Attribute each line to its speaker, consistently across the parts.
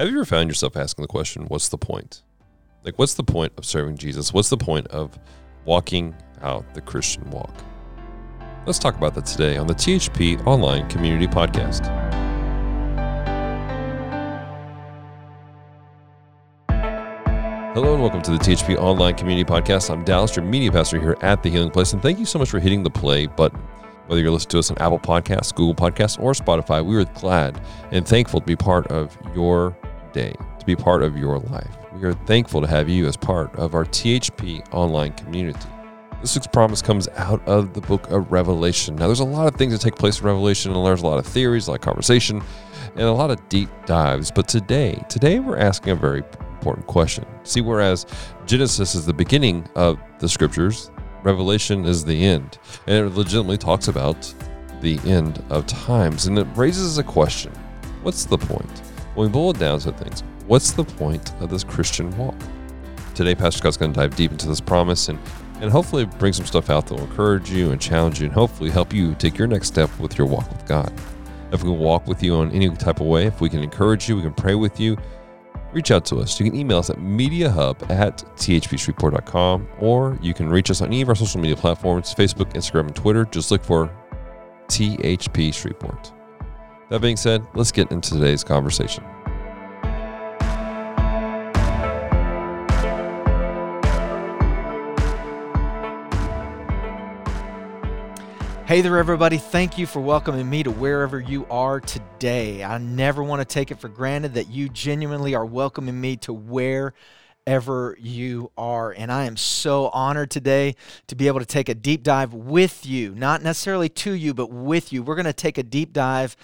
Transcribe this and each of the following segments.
Speaker 1: Have you ever found yourself asking the question, what's the point? Like, what's the point of serving Jesus? What's the point of walking out the Christian walk? Let's talk about that today on the THP Online Community Podcast. Hello and welcome to the THP Online Community Podcast. I'm Dallas, your media pastor here at The Healing Place, and thank you so much for hitting the play button. Whether you're listening to us on Apple Podcasts, Google Podcasts, or Spotify, we are glad and thankful to be part of your day, to be part of your life. We are thankful to have you as part of our THP online community. This week's promise comes out of the book of Revelation. Now, there's a lot of things that take place in Revelation, and there's a lot of theories, a lot of conversation, and a lot of deep dives. But today, today we're asking a very important question. See, whereas Genesis is the beginning of the scriptures, Revelation is the end. And it legitimately talks about the end of times. And it raises a question What's the point? When we boil it down to things, what's the point of this Christian walk? Today, Pastor Scott's going to dive deep into this promise and, and hopefully bring some stuff out that will encourage you and challenge you and hopefully help you take your next step with your walk with God. If we can walk with you in any type of way, if we can encourage you, we can pray with you, reach out to us. You can email us at mediahub at thpshreveport.com or you can reach us on any of our social media platforms Facebook, Instagram, and Twitter. Just look for THP Shreveport. That being said, let's get into today's conversation.
Speaker 2: Hey there, everybody. Thank you for welcoming me to wherever you are today. I never want to take it for granted that you genuinely are welcoming me to wherever you are. And I am so honored today to be able to take a deep dive with you, not necessarily to you, but with you. We're going to take a deep dive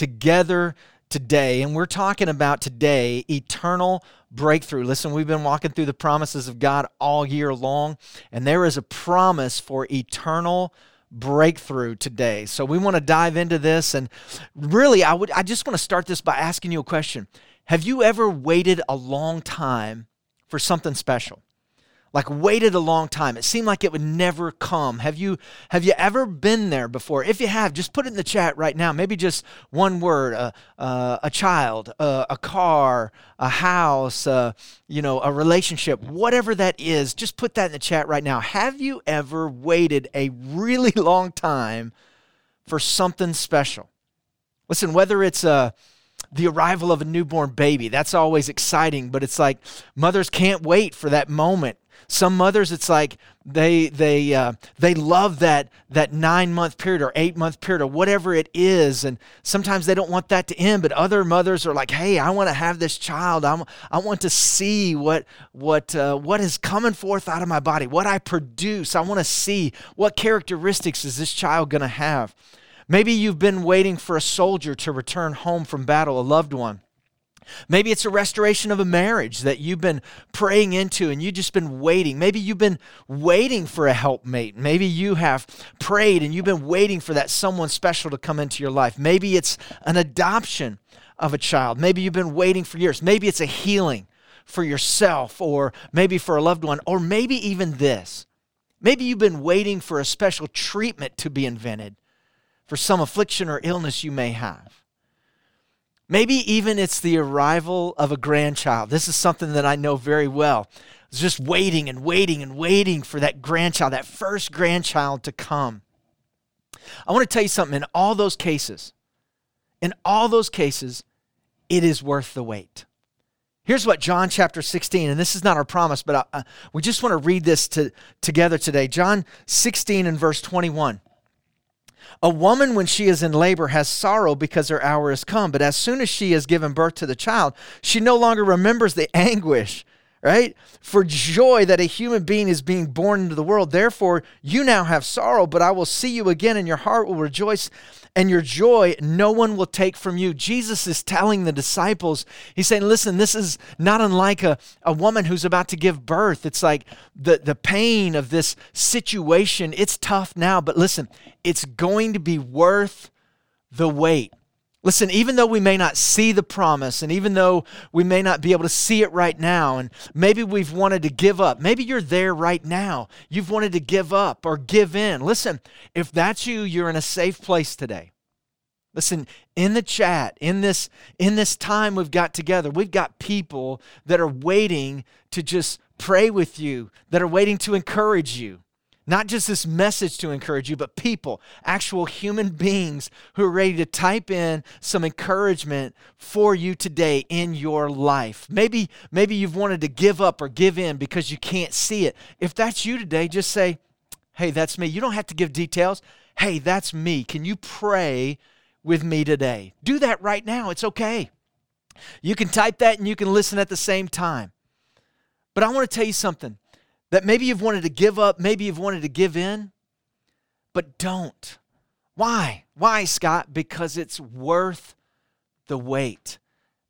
Speaker 2: together today. And we're talking about today eternal breakthrough. Listen, we've been walking through the promises of God all year long, and there is a promise for eternal breakthrough today. So we want to dive into this and really I would I just want to start this by asking you a question. Have you ever waited a long time for something special? Like waited a long time. It seemed like it would never come. Have you have you ever been there before? If you have just put it in the chat right now. Maybe just one word uh, uh, a child uh, a car a house uh, you know a relationship whatever that is just put that in the chat right now. Have you ever waited a really long time for something special? Listen whether it's a uh, the arrival of a newborn baby. That's always exciting, but it's like mothers can't wait for that moment some mothers, it's like they they uh, they love that that nine month period or eight month period or whatever it is, and sometimes they don't want that to end. But other mothers are like, "Hey, I want to have this child. I'm, I want to see what what uh, what is coming forth out of my body, what I produce. I want to see what characteristics is this child going to have." Maybe you've been waiting for a soldier to return home from battle, a loved one. Maybe it's a restoration of a marriage that you've been praying into and you've just been waiting. Maybe you've been waiting for a helpmate. Maybe you have prayed and you've been waiting for that someone special to come into your life. Maybe it's an adoption of a child. Maybe you've been waiting for years. Maybe it's a healing for yourself or maybe for a loved one, or maybe even this. Maybe you've been waiting for a special treatment to be invented for some affliction or illness you may have. Maybe even it's the arrival of a grandchild. This is something that I know very well. It's just waiting and waiting and waiting for that grandchild, that first grandchild to come. I want to tell you something. In all those cases, in all those cases, it is worth the wait. Here's what John chapter 16, and this is not our promise, but I, uh, we just want to read this to, together today. John 16 and verse 21. A woman, when she is in labor, has sorrow because her hour has come. But as soon as she has given birth to the child, she no longer remembers the anguish, right? For joy that a human being is being born into the world. Therefore, you now have sorrow, but I will see you again, and your heart will rejoice, and your joy no one will take from you. Jesus is telling the disciples, He's saying, Listen, this is not unlike a, a woman who's about to give birth. It's like the, the pain of this situation, it's tough now, but listen, it's going to be worth the wait. Listen, even though we may not see the promise, and even though we may not be able to see it right now, and maybe we've wanted to give up, maybe you're there right now. You've wanted to give up or give in. Listen, if that's you, you're in a safe place today. Listen, in the chat, in this in this time we've got together, we've got people that are waiting to just pray with you, that are waiting to encourage you. Not just this message to encourage you, but people, actual human beings who are ready to type in some encouragement for you today in your life. Maybe maybe you've wanted to give up or give in because you can't see it. If that's you today, just say, "Hey, that's me." You don't have to give details. "Hey, that's me. Can you pray with me today?" Do that right now. It's okay. You can type that and you can listen at the same time. But I want to tell you something that maybe you've wanted to give up, maybe you've wanted to give in, but don't. Why? Why, Scott? Because it's worth the wait.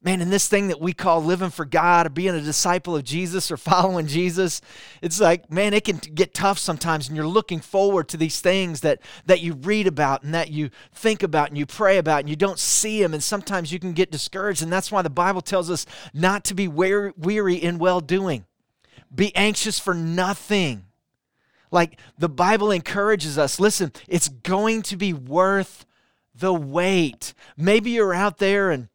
Speaker 2: Man, in this thing that we call living for God or being a disciple of Jesus or following Jesus, it's like, man, it can get tough sometimes, and you're looking forward to these things that, that you read about and that you think about and you pray about, and you don't see them, and sometimes you can get discouraged. And that's why the Bible tells us not to be weary in well doing. Be anxious for nothing. Like the Bible encourages us listen, it's going to be worth the wait. Maybe you're out there and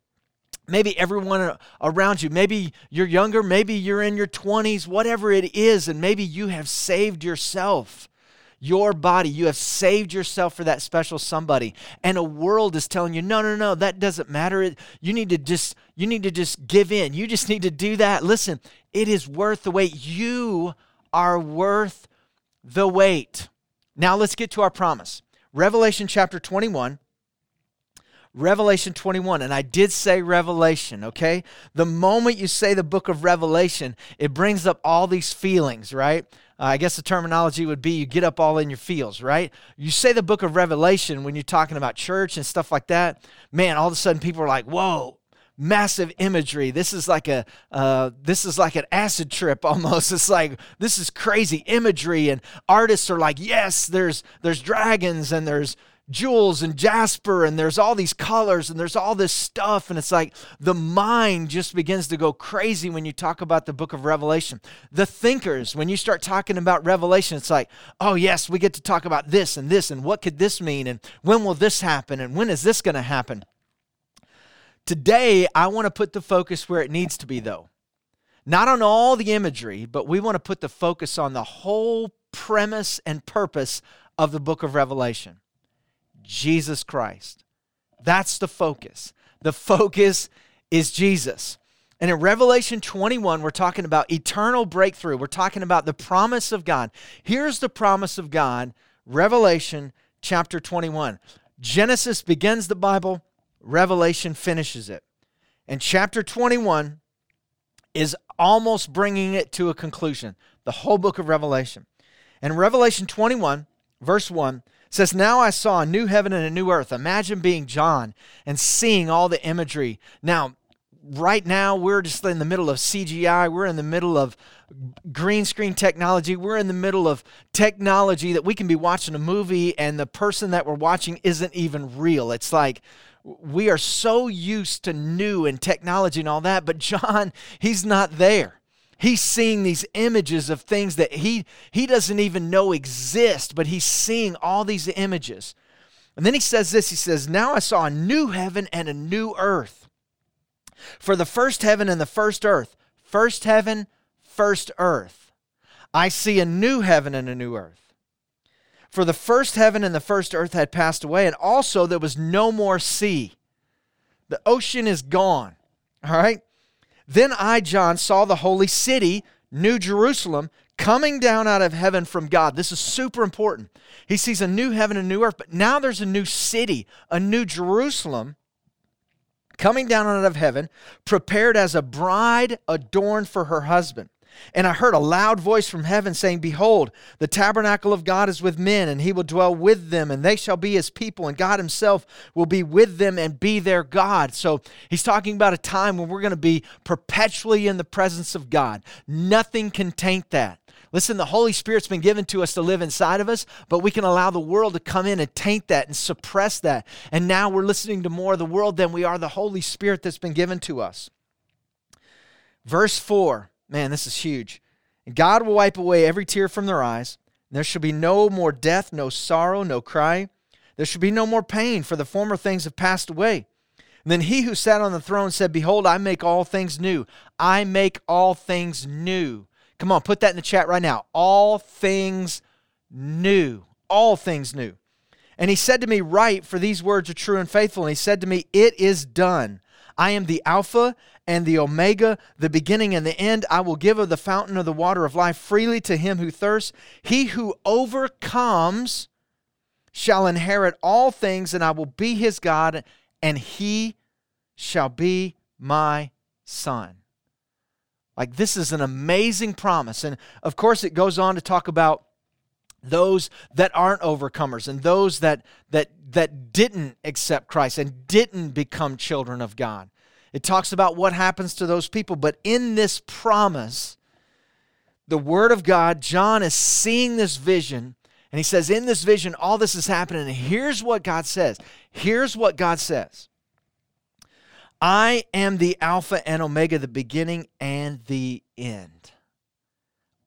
Speaker 2: maybe everyone around you, maybe you're younger, maybe you're in your 20s, whatever it is, and maybe you have saved yourself your body. You have saved yourself for that special somebody. And a world is telling you, no, no, no, that doesn't matter. You need to just, you need to just give in. You just need to do that. Listen, it is worth the wait. You are worth the wait. Now let's get to our promise. Revelation chapter 21. Revelation 21. And I did say Revelation, okay? The moment you say the book of Revelation, it brings up all these feelings, right? Uh, I guess the terminology would be you get up all in your feels, right? You say the book of Revelation when you're talking about church and stuff like that. Man, all of a sudden people are like, whoa, massive imagery. This is like a uh, this is like an acid trip almost. It's like this is crazy imagery, and artists are like, yes, there's there's dragons and there's jewels and jasper and there's all these colors and there's all this stuff and it's like the mind just begins to go crazy when you talk about the book of revelation. The thinkers when you start talking about revelation it's like oh yes we get to talk about this and this and what could this mean and when will this happen and when is this going to happen? Today i want to put the focus where it needs to be though. Not on all the imagery but we want to put the focus on the whole premise and purpose of the book of revelation Jesus Christ. That's the focus. The focus is Jesus. And in Revelation 21, we're talking about eternal breakthrough. We're talking about the promise of God. Here's the promise of God, Revelation chapter 21. Genesis begins the Bible, Revelation finishes it. And chapter 21 is almost bringing it to a conclusion, the whole book of Revelation. And Revelation 21, verse 1 says, Now I saw a new heaven and a new earth. Imagine being John and seeing all the imagery. Now, right now, we're just in the middle of CGI. We're in the middle of green screen technology. We're in the middle of technology that we can be watching a movie and the person that we're watching isn't even real. It's like, we are so used to new and technology and all that, but John, he's not there. He's seeing these images of things that he, he doesn't even know exist, but he's seeing all these images. And then he says this He says, Now I saw a new heaven and a new earth. For the first heaven and the first earth, first heaven, first earth, I see a new heaven and a new earth. For the first heaven and the first earth had passed away, and also there was no more sea. The ocean is gone. All right? Then I, John, saw the holy city, New Jerusalem, coming down out of heaven from God. This is super important. He sees a new heaven and new earth, but now there's a new city, a new Jerusalem coming down out of heaven, prepared as a bride adorned for her husband. And I heard a loud voice from heaven saying, Behold, the tabernacle of God is with men, and he will dwell with them, and they shall be his people, and God himself will be with them and be their God. So he's talking about a time when we're going to be perpetually in the presence of God. Nothing can taint that. Listen, the Holy Spirit's been given to us to live inside of us, but we can allow the world to come in and taint that and suppress that. And now we're listening to more of the world than we are the Holy Spirit that's been given to us. Verse 4 Man, this is huge. And God will wipe away every tear from their eyes. There shall be no more death, no sorrow, no cry. There shall be no more pain, for the former things have passed away. And then he who sat on the throne said, Behold, I make all things new. I make all things new. Come on, put that in the chat right now. All things new. All things new. And he said to me, Write, for these words are true and faithful. And he said to me, It is done. I am the Alpha and the Omega, the beginning and the end. I will give of the fountain of the water of life freely to him who thirsts. He who overcomes shall inherit all things, and I will be his God, and he shall be my son. Like, this is an amazing promise. And of course, it goes on to talk about those that aren't overcomers and those that that that didn't accept Christ and didn't become children of God. It talks about what happens to those people, but in this promise, the word of God, John is seeing this vision and he says in this vision all this is happening and here's what God says. Here's what God says. I am the Alpha and Omega, the beginning and the end.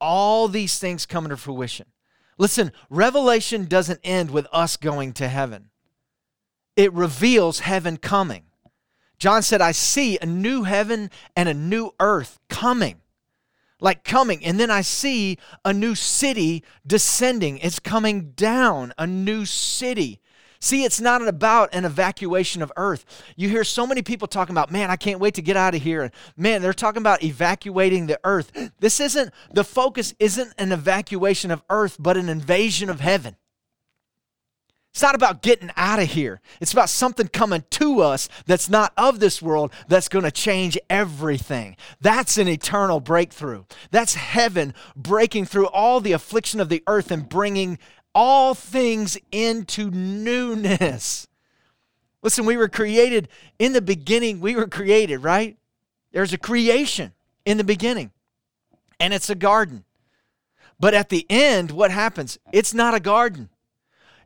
Speaker 2: All these things come into fruition. Listen, Revelation doesn't end with us going to heaven, it reveals heaven coming. John said, I see a new heaven and a new earth coming. Like coming, and then I see a new city descending. It's coming down, a new city. See, it's not about an evacuation of earth. You hear so many people talking about, man, I can't wait to get out of here. Man, they're talking about evacuating the earth. This isn't, the focus isn't an evacuation of earth, but an invasion of heaven. It's not about getting out of here. It's about something coming to us that's not of this world that's going to change everything. That's an eternal breakthrough. That's heaven breaking through all the affliction of the earth and bringing all things into newness. Listen, we were created in the beginning, we were created, right? There's a creation in the beginning, and it's a garden. But at the end, what happens? It's not a garden.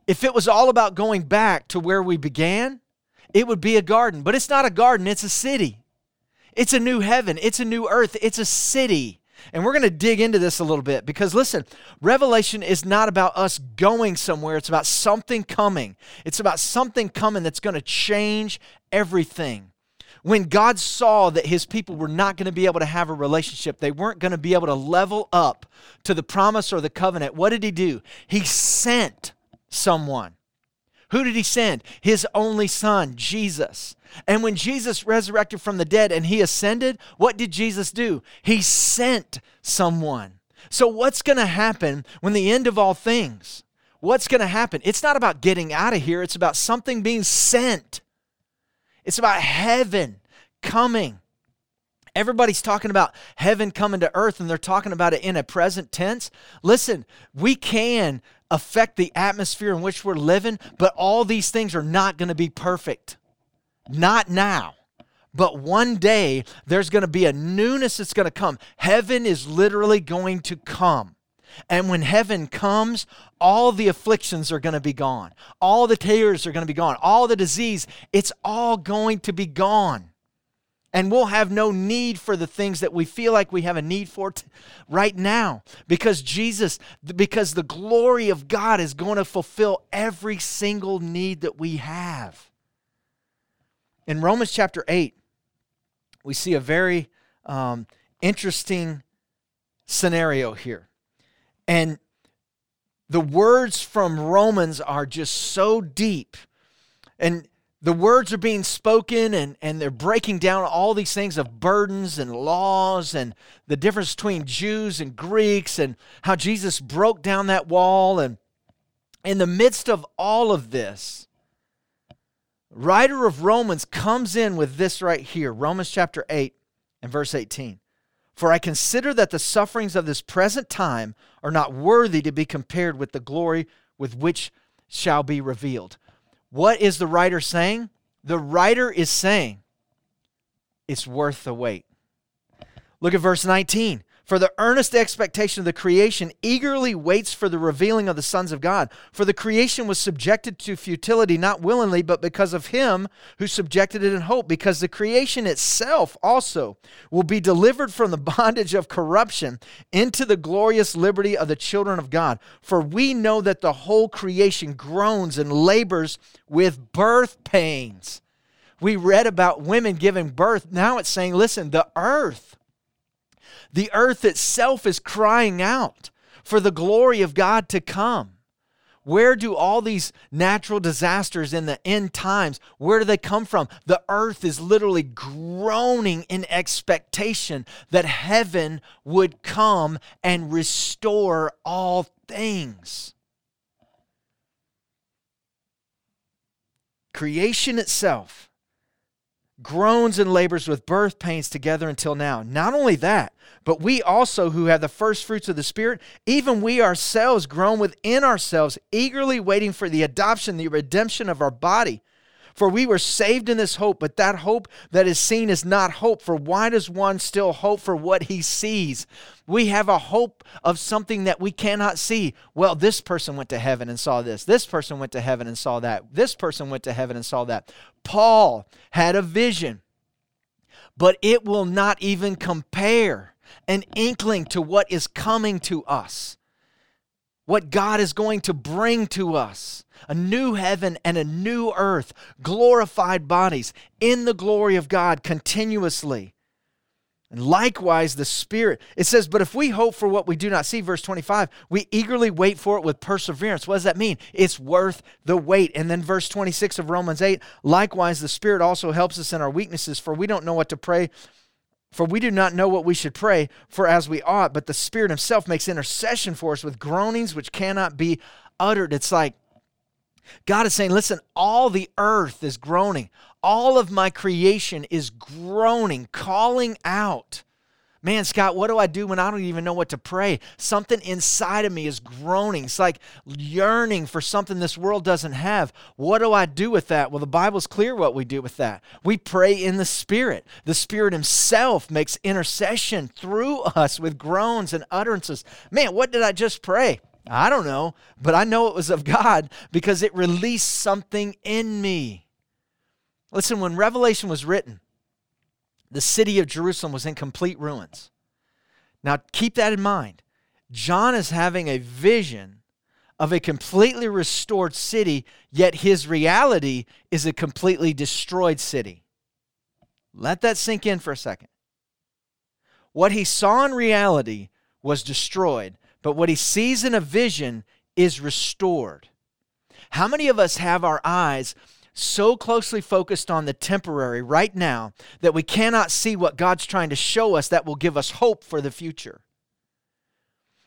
Speaker 2: If it was all about going back to where we began, it would be a garden. But it's not a garden, it's a city. It's a new heaven, it's a new earth, it's a city. And we're going to dig into this a little bit because listen, Revelation is not about us going somewhere, it's about something coming. It's about something coming that's going to change everything. When God saw that his people were not going to be able to have a relationship, they weren't going to be able to level up to the promise or the covenant, what did he do? He sent someone. Who did he send? His only son, Jesus. And when Jesus resurrected from the dead and he ascended, what did Jesus do? He sent someone. So, what's going to happen when the end of all things? What's going to happen? It's not about getting out of here, it's about something being sent. It's about heaven coming. Everybody's talking about heaven coming to earth and they're talking about it in a present tense. Listen, we can affect the atmosphere in which we're living, but all these things are not going to be perfect. Not now. But one day there's going to be a newness that's going to come. Heaven is literally going to come. And when heaven comes, all the afflictions are going to be gone. All the tears are going to be gone. All the disease, it's all going to be gone. And we'll have no need for the things that we feel like we have a need for t- right now because Jesus, because the glory of God is going to fulfill every single need that we have. In Romans chapter 8, we see a very um, interesting scenario here. And the words from Romans are just so deep. And the words are being spoken and, and they're breaking down all these things of burdens and laws and the difference between Jews and Greeks and how Jesus broke down that wall. And in the midst of all of this, writer of Romans comes in with this right here Romans chapter 8 and verse 18. For I consider that the sufferings of this present time are not worthy to be compared with the glory with which shall be revealed. What is the writer saying? The writer is saying it's worth the wait. Look at verse 19. For the earnest expectation of the creation eagerly waits for the revealing of the sons of God. For the creation was subjected to futility not willingly, but because of him who subjected it in hope, because the creation itself also will be delivered from the bondage of corruption into the glorious liberty of the children of God. For we know that the whole creation groans and labors with birth pains. We read about women giving birth. Now it's saying, listen, the earth the earth itself is crying out for the glory of God to come. Where do all these natural disasters in the end times, where do they come from? The earth is literally groaning in expectation that heaven would come and restore all things. Creation itself groans and labors with birth pains together until now. Not only that, but we also who have the first fruits of the Spirit, even we ourselves groan within ourselves, eagerly waiting for the adoption, the redemption of our body. For we were saved in this hope, but that hope that is seen is not hope. For why does one still hope for what he sees? We have a hope of something that we cannot see. Well, this person went to heaven and saw this. This person went to heaven and saw that. This person went to heaven and saw that. Paul had a vision, but it will not even compare an inkling to what is coming to us, what God is going to bring to us a new heaven and a new earth, glorified bodies in the glory of God continuously. And likewise, the Spirit. It says, But if we hope for what we do not see, verse 25, we eagerly wait for it with perseverance. What does that mean? It's worth the wait. And then verse 26 of Romans 8, likewise, the Spirit also helps us in our weaknesses, for we don't know what to pray. For we do not know what we should pray for as we ought, but the Spirit Himself makes intercession for us with groanings which cannot be uttered. It's like God is saying, listen, all the earth is groaning. All of my creation is groaning, calling out. Man, Scott, what do I do when I don't even know what to pray? Something inside of me is groaning. It's like yearning for something this world doesn't have. What do I do with that? Well, the Bible's clear what we do with that. We pray in the Spirit. The Spirit Himself makes intercession through us with groans and utterances. Man, what did I just pray? I don't know, but I know it was of God because it released something in me. Listen, when Revelation was written, the city of Jerusalem was in complete ruins. Now, keep that in mind. John is having a vision of a completely restored city, yet his reality is a completely destroyed city. Let that sink in for a second. What he saw in reality was destroyed, but what he sees in a vision is restored. How many of us have our eyes so closely focused on the temporary right now that we cannot see what God's trying to show us that will give us hope for the future?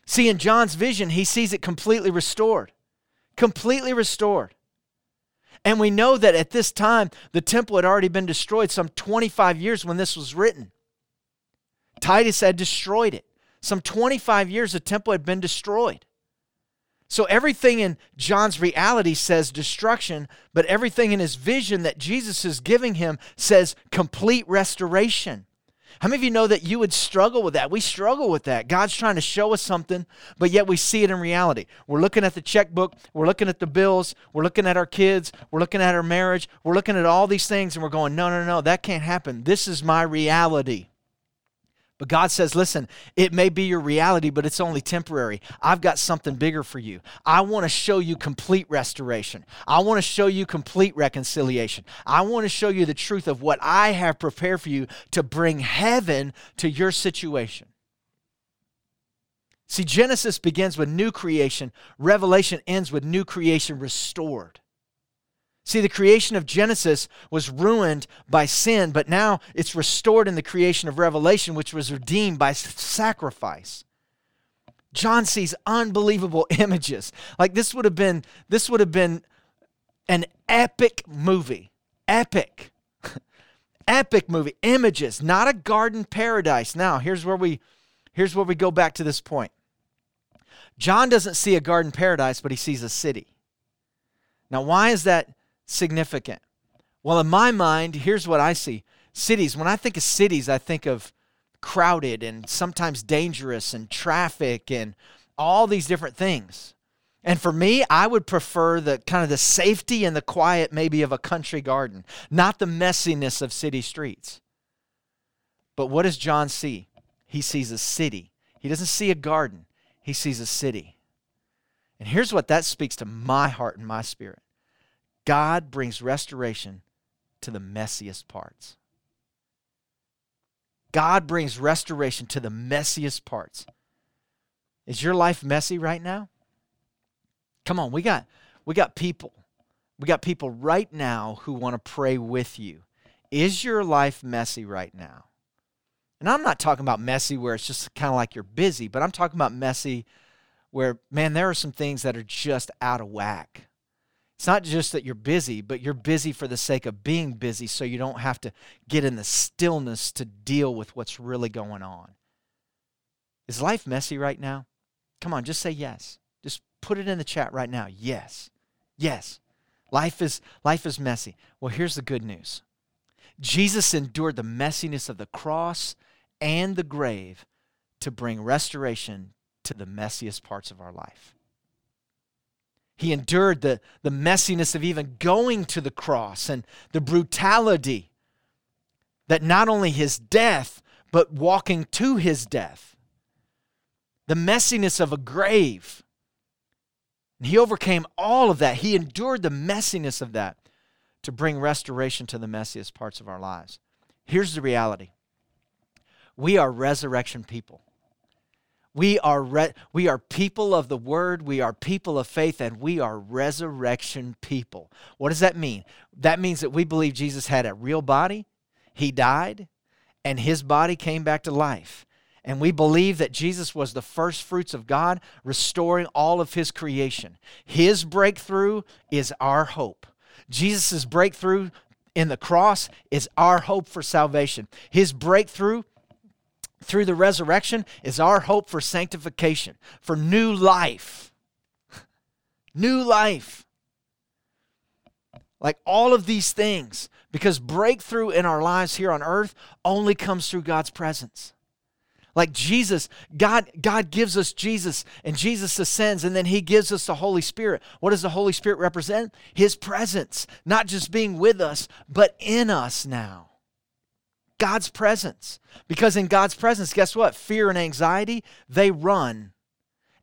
Speaker 2: See, in John's vision, he sees it completely restored. Completely restored. And we know that at this time, the temple had already been destroyed some 25 years when this was written. Titus had destroyed it. Some 25 years, the temple had been destroyed. So everything in John's reality says destruction, but everything in his vision that Jesus is giving him says complete restoration. How many of you know that you would struggle with that? We struggle with that. God's trying to show us something, but yet we see it in reality. We're looking at the checkbook, we're looking at the bills, we're looking at our kids, we're looking at our marriage, we're looking at all these things, and we're going, no, no, no, that can't happen. This is my reality. But God says, listen, it may be your reality, but it's only temporary. I've got something bigger for you. I want to show you complete restoration. I want to show you complete reconciliation. I want to show you the truth of what I have prepared for you to bring heaven to your situation. See, Genesis begins with new creation, Revelation ends with new creation restored. See, the creation of Genesis was ruined by sin, but now it's restored in the creation of Revelation, which was redeemed by sacrifice. John sees unbelievable images. Like this would have been this would have been an epic movie. Epic. epic movie. Images, not a garden paradise. Now, here's where we here's where we go back to this point. John doesn't see a garden paradise, but he sees a city. Now, why is that significant? Well, in my mind, here's what I see cities. When I think of cities, I think of crowded and sometimes dangerous and traffic and all these different things. And for me, I would prefer the kind of the safety and the quiet maybe of a country garden, not the messiness of city streets. But what does John see? He sees a city. He doesn't see a garden, he sees a city. And here's what that speaks to my heart and my spirit God brings restoration to the messiest parts. God brings restoration to the messiest parts. Is your life messy right now? Come on, we got we got people. We got people right now who want to pray with you. Is your life messy right now? And I'm not talking about messy where it's just kind of like you're busy, but I'm talking about messy where man there are some things that are just out of whack. It's not just that you're busy, but you're busy for the sake of being busy so you don't have to get in the stillness to deal with what's really going on. Is life messy right now? Come on, just say yes. Just put it in the chat right now. Yes. Yes. Life is life is messy. Well, here's the good news. Jesus endured the messiness of the cross and the grave to bring restoration to the messiest parts of our life. He endured the, the messiness of even going to the cross and the brutality that not only his death, but walking to his death. The messiness of a grave. And he overcame all of that. He endured the messiness of that to bring restoration to the messiest parts of our lives. Here's the reality we are resurrection people. We are, re- we are people of the word, we are people of faith, and we are resurrection people. What does that mean? That means that we believe Jesus had a real body, he died, and his body came back to life. And we believe that Jesus was the first fruits of God, restoring all of his creation. His breakthrough is our hope. Jesus' breakthrough in the cross is our hope for salvation. His breakthrough through the resurrection is our hope for sanctification, for new life. new life. Like all of these things, because breakthrough in our lives here on earth only comes through God's presence. Like Jesus, God, God gives us Jesus, and Jesus ascends, and then He gives us the Holy Spirit. What does the Holy Spirit represent? His presence, not just being with us, but in us now. God's presence. Because in God's presence, guess what? Fear and anxiety, they run.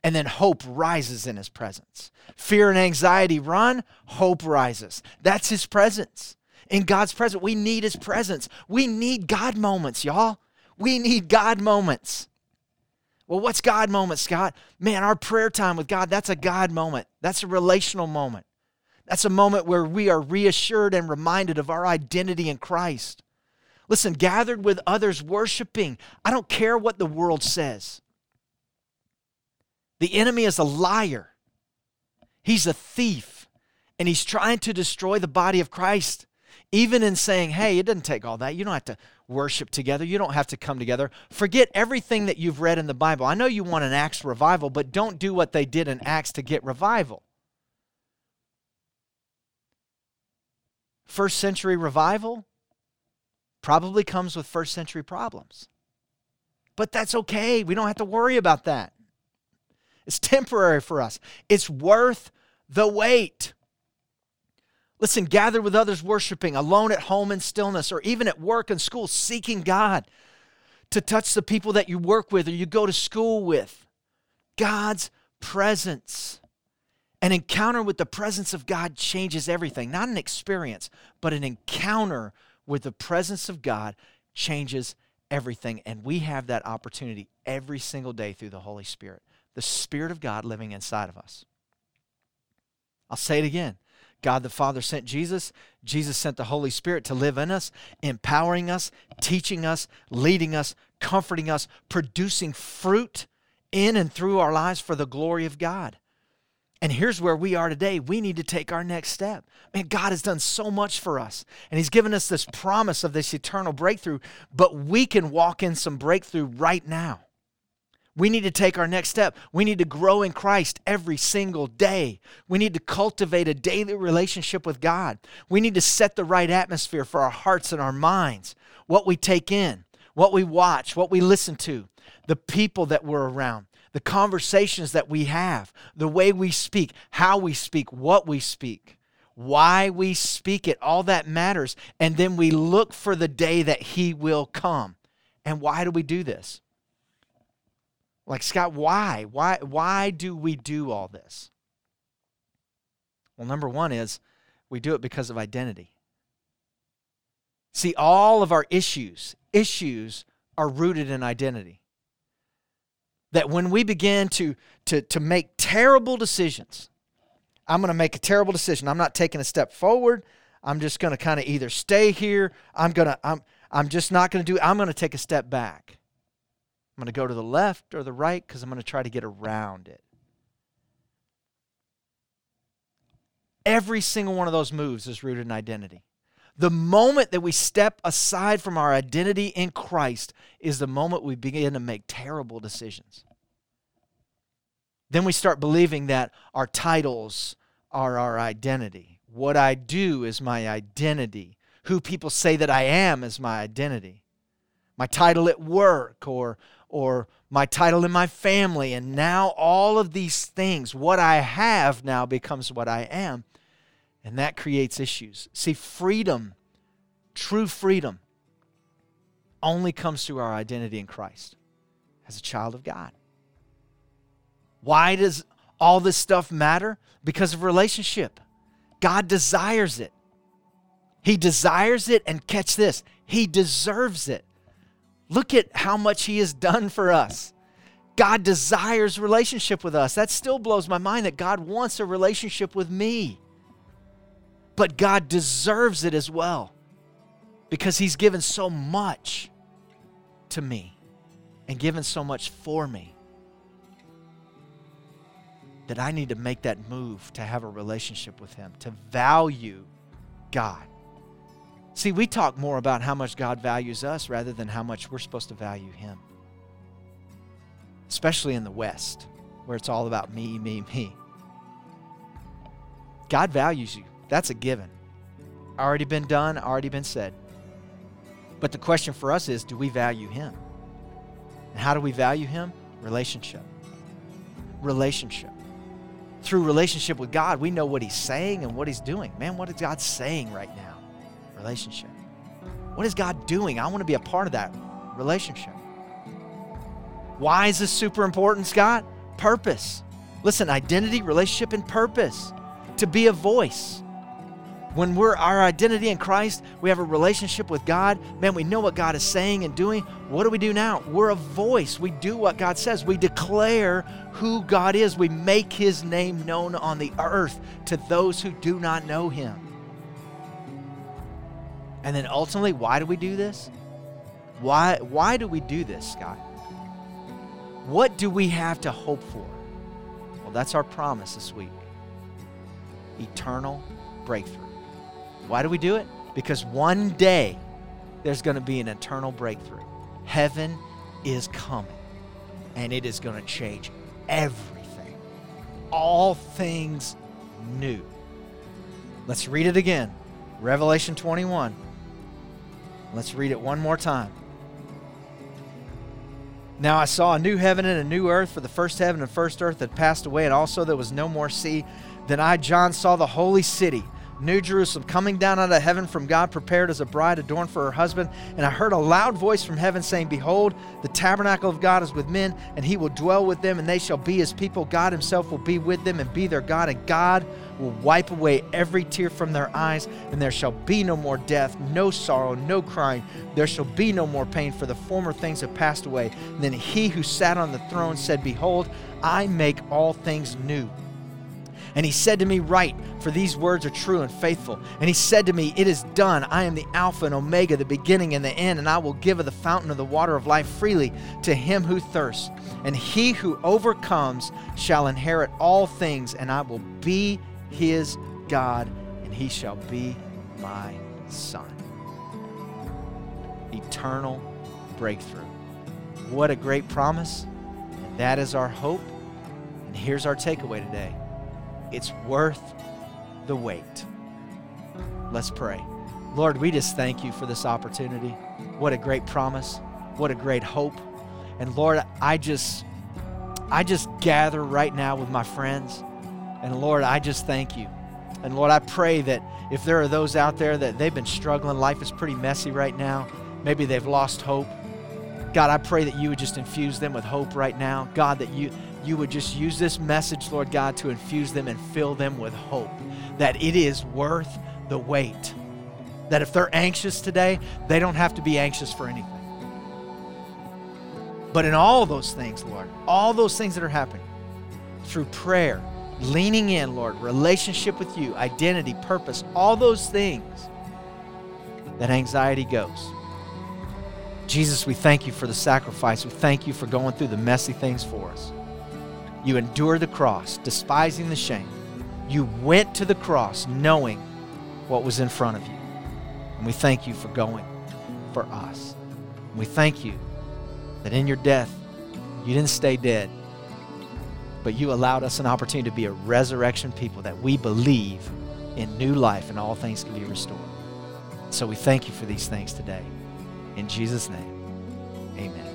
Speaker 2: And then hope rises in his presence. Fear and anxiety run, hope rises. That's his presence. In God's presence, we need his presence. We need God moments, y'all. We need God moments. Well, what's God moments, Scott? Man, our prayer time with God, that's a God moment. That's a relational moment. That's a moment where we are reassured and reminded of our identity in Christ. Listen, gathered with others worshiping. I don't care what the world says. The enemy is a liar, he's a thief, and he's trying to destroy the body of Christ. Even in saying, hey, it doesn't take all that. You don't have to worship together. You don't have to come together. Forget everything that you've read in the Bible. I know you want an Acts revival, but don't do what they did in Acts to get revival. First century revival, probably comes with first century problems. But that's okay. We don't have to worry about that. It's temporary for us, it's worth the wait. Listen, gather with others worshiping, alone at home in stillness, or even at work and school, seeking God to touch the people that you work with or you go to school with. God's presence. An encounter with the presence of God changes everything. Not an experience, but an encounter with the presence of God changes everything. And we have that opportunity every single day through the Holy Spirit, the Spirit of God living inside of us. I'll say it again. God the Father sent Jesus. Jesus sent the Holy Spirit to live in us, empowering us, teaching us, leading us, comforting us, producing fruit in and through our lives for the glory of God. And here's where we are today. We need to take our next step. Man, God has done so much for us, and He's given us this promise of this eternal breakthrough, but we can walk in some breakthrough right now. We need to take our next step. We need to grow in Christ every single day. We need to cultivate a daily relationship with God. We need to set the right atmosphere for our hearts and our minds, what we take in, what we watch, what we listen to, the people that we're around, the conversations that we have, the way we speak, how we speak, what we speak, why we speak it, all that matters. And then we look for the day that He will come. And why do we do this? Like, Scott, why? Why, why do we do all this? Well, number one is we do it because of identity. See, all of our issues, issues are rooted in identity. That when we begin to, to, to make terrible decisions, I'm going to make a terrible decision. I'm not taking a step forward. I'm just going to kind of either stay here. I'm going to, I'm, I'm just not going to do, I'm going to take a step back. I'm going to go to the left or the right because I'm going to try to get around it. Every single one of those moves is rooted in identity. The moment that we step aside from our identity in Christ is the moment we begin to make terrible decisions. Then we start believing that our titles are our identity. What I do is my identity. Who people say that I am is my identity. My title at work or, or my title in my family. And now all of these things, what I have now becomes what I am. And that creates issues. See, freedom, true freedom, only comes through our identity in Christ as a child of God. Why does all this stuff matter? Because of relationship. God desires it. He desires it, and catch this, He deserves it. Look at how much He has done for us. God desires relationship with us. That still blows my mind that God wants a relationship with me but God deserves it as well because He's given so much to me and given so much for me that I need to make that move to have a relationship with Him, to value God. See, we talk more about how much God values us rather than how much we're supposed to value Him, especially in the West, where it's all about me, me, me. God values you. That's a given. Already been done, already been said. But the question for us is do we value Him? And how do we value Him? Relationship. Relationship. Through relationship with God, we know what He's saying and what He's doing. Man, what is God saying right now? Relationship. What is God doing? I want to be a part of that relationship. Why is this super important, Scott? Purpose. Listen, identity, relationship, and purpose. To be a voice when we're our identity in Christ, we have a relationship with God. Man, we know what God is saying and doing. What do we do now? We're a voice. We do what God says. We declare who God is. We make his name known on the earth to those who do not know him. And then ultimately, why do we do this? Why why do we do this, Scott? What do we have to hope for? Well, that's our promise this week. Eternal breakthrough. Why do we do it? Because one day there's going to be an eternal breakthrough. Heaven is coming, and it is going to change everything. All things new. Let's read it again. Revelation 21. Let's read it one more time. Now I saw a new heaven and a new earth, for the first heaven and first earth had passed away, and also there was no more sea. Then I, John, saw the holy city New Jerusalem, coming down out of heaven from God, prepared as a bride adorned for her husband. And I heard a loud voice from heaven saying, Behold, the tabernacle of God is with men, and he will dwell with them, and they shall be his people. God himself will be with them and be their God, and God will wipe away every tear from their eyes, and there shall be no more death, no sorrow, no crying. There shall be no more pain, for the former things have passed away. And then he who sat on the throne said, Behold, I make all things new. And he said to me, Write, for these words are true and faithful. And he said to me, It is done. I am the Alpha and Omega, the beginning and the end, and I will give of the fountain of the water of life freely to him who thirsts. And he who overcomes shall inherit all things, and I will be his God, and he shall be my son. Eternal breakthrough. What a great promise. And that is our hope. And here's our takeaway today it's worth the wait. Let's pray. Lord, we just thank you for this opportunity. What a great promise. What a great hope. And Lord, I just I just gather right now with my friends. And Lord, I just thank you. And Lord, I pray that if there are those out there that they've been struggling, life is pretty messy right now. Maybe they've lost hope. God, I pray that you would just infuse them with hope right now. God, that you you would just use this message, Lord God, to infuse them and fill them with hope. That it is worth the wait. That if they're anxious today, they don't have to be anxious for anything. But in all those things, Lord, all those things that are happening, through prayer, leaning in, Lord, relationship with you, identity, purpose, all those things, that anxiety goes. Jesus, we thank you for the sacrifice. We thank you for going through the messy things for us. You endured the cross, despising the shame. You went to the cross knowing what was in front of you. And we thank you for going for us. And we thank you that in your death, you didn't stay dead, but you allowed us an opportunity to be a resurrection people that we believe in new life and all things can be restored. So we thank you for these things today. In Jesus' name, amen.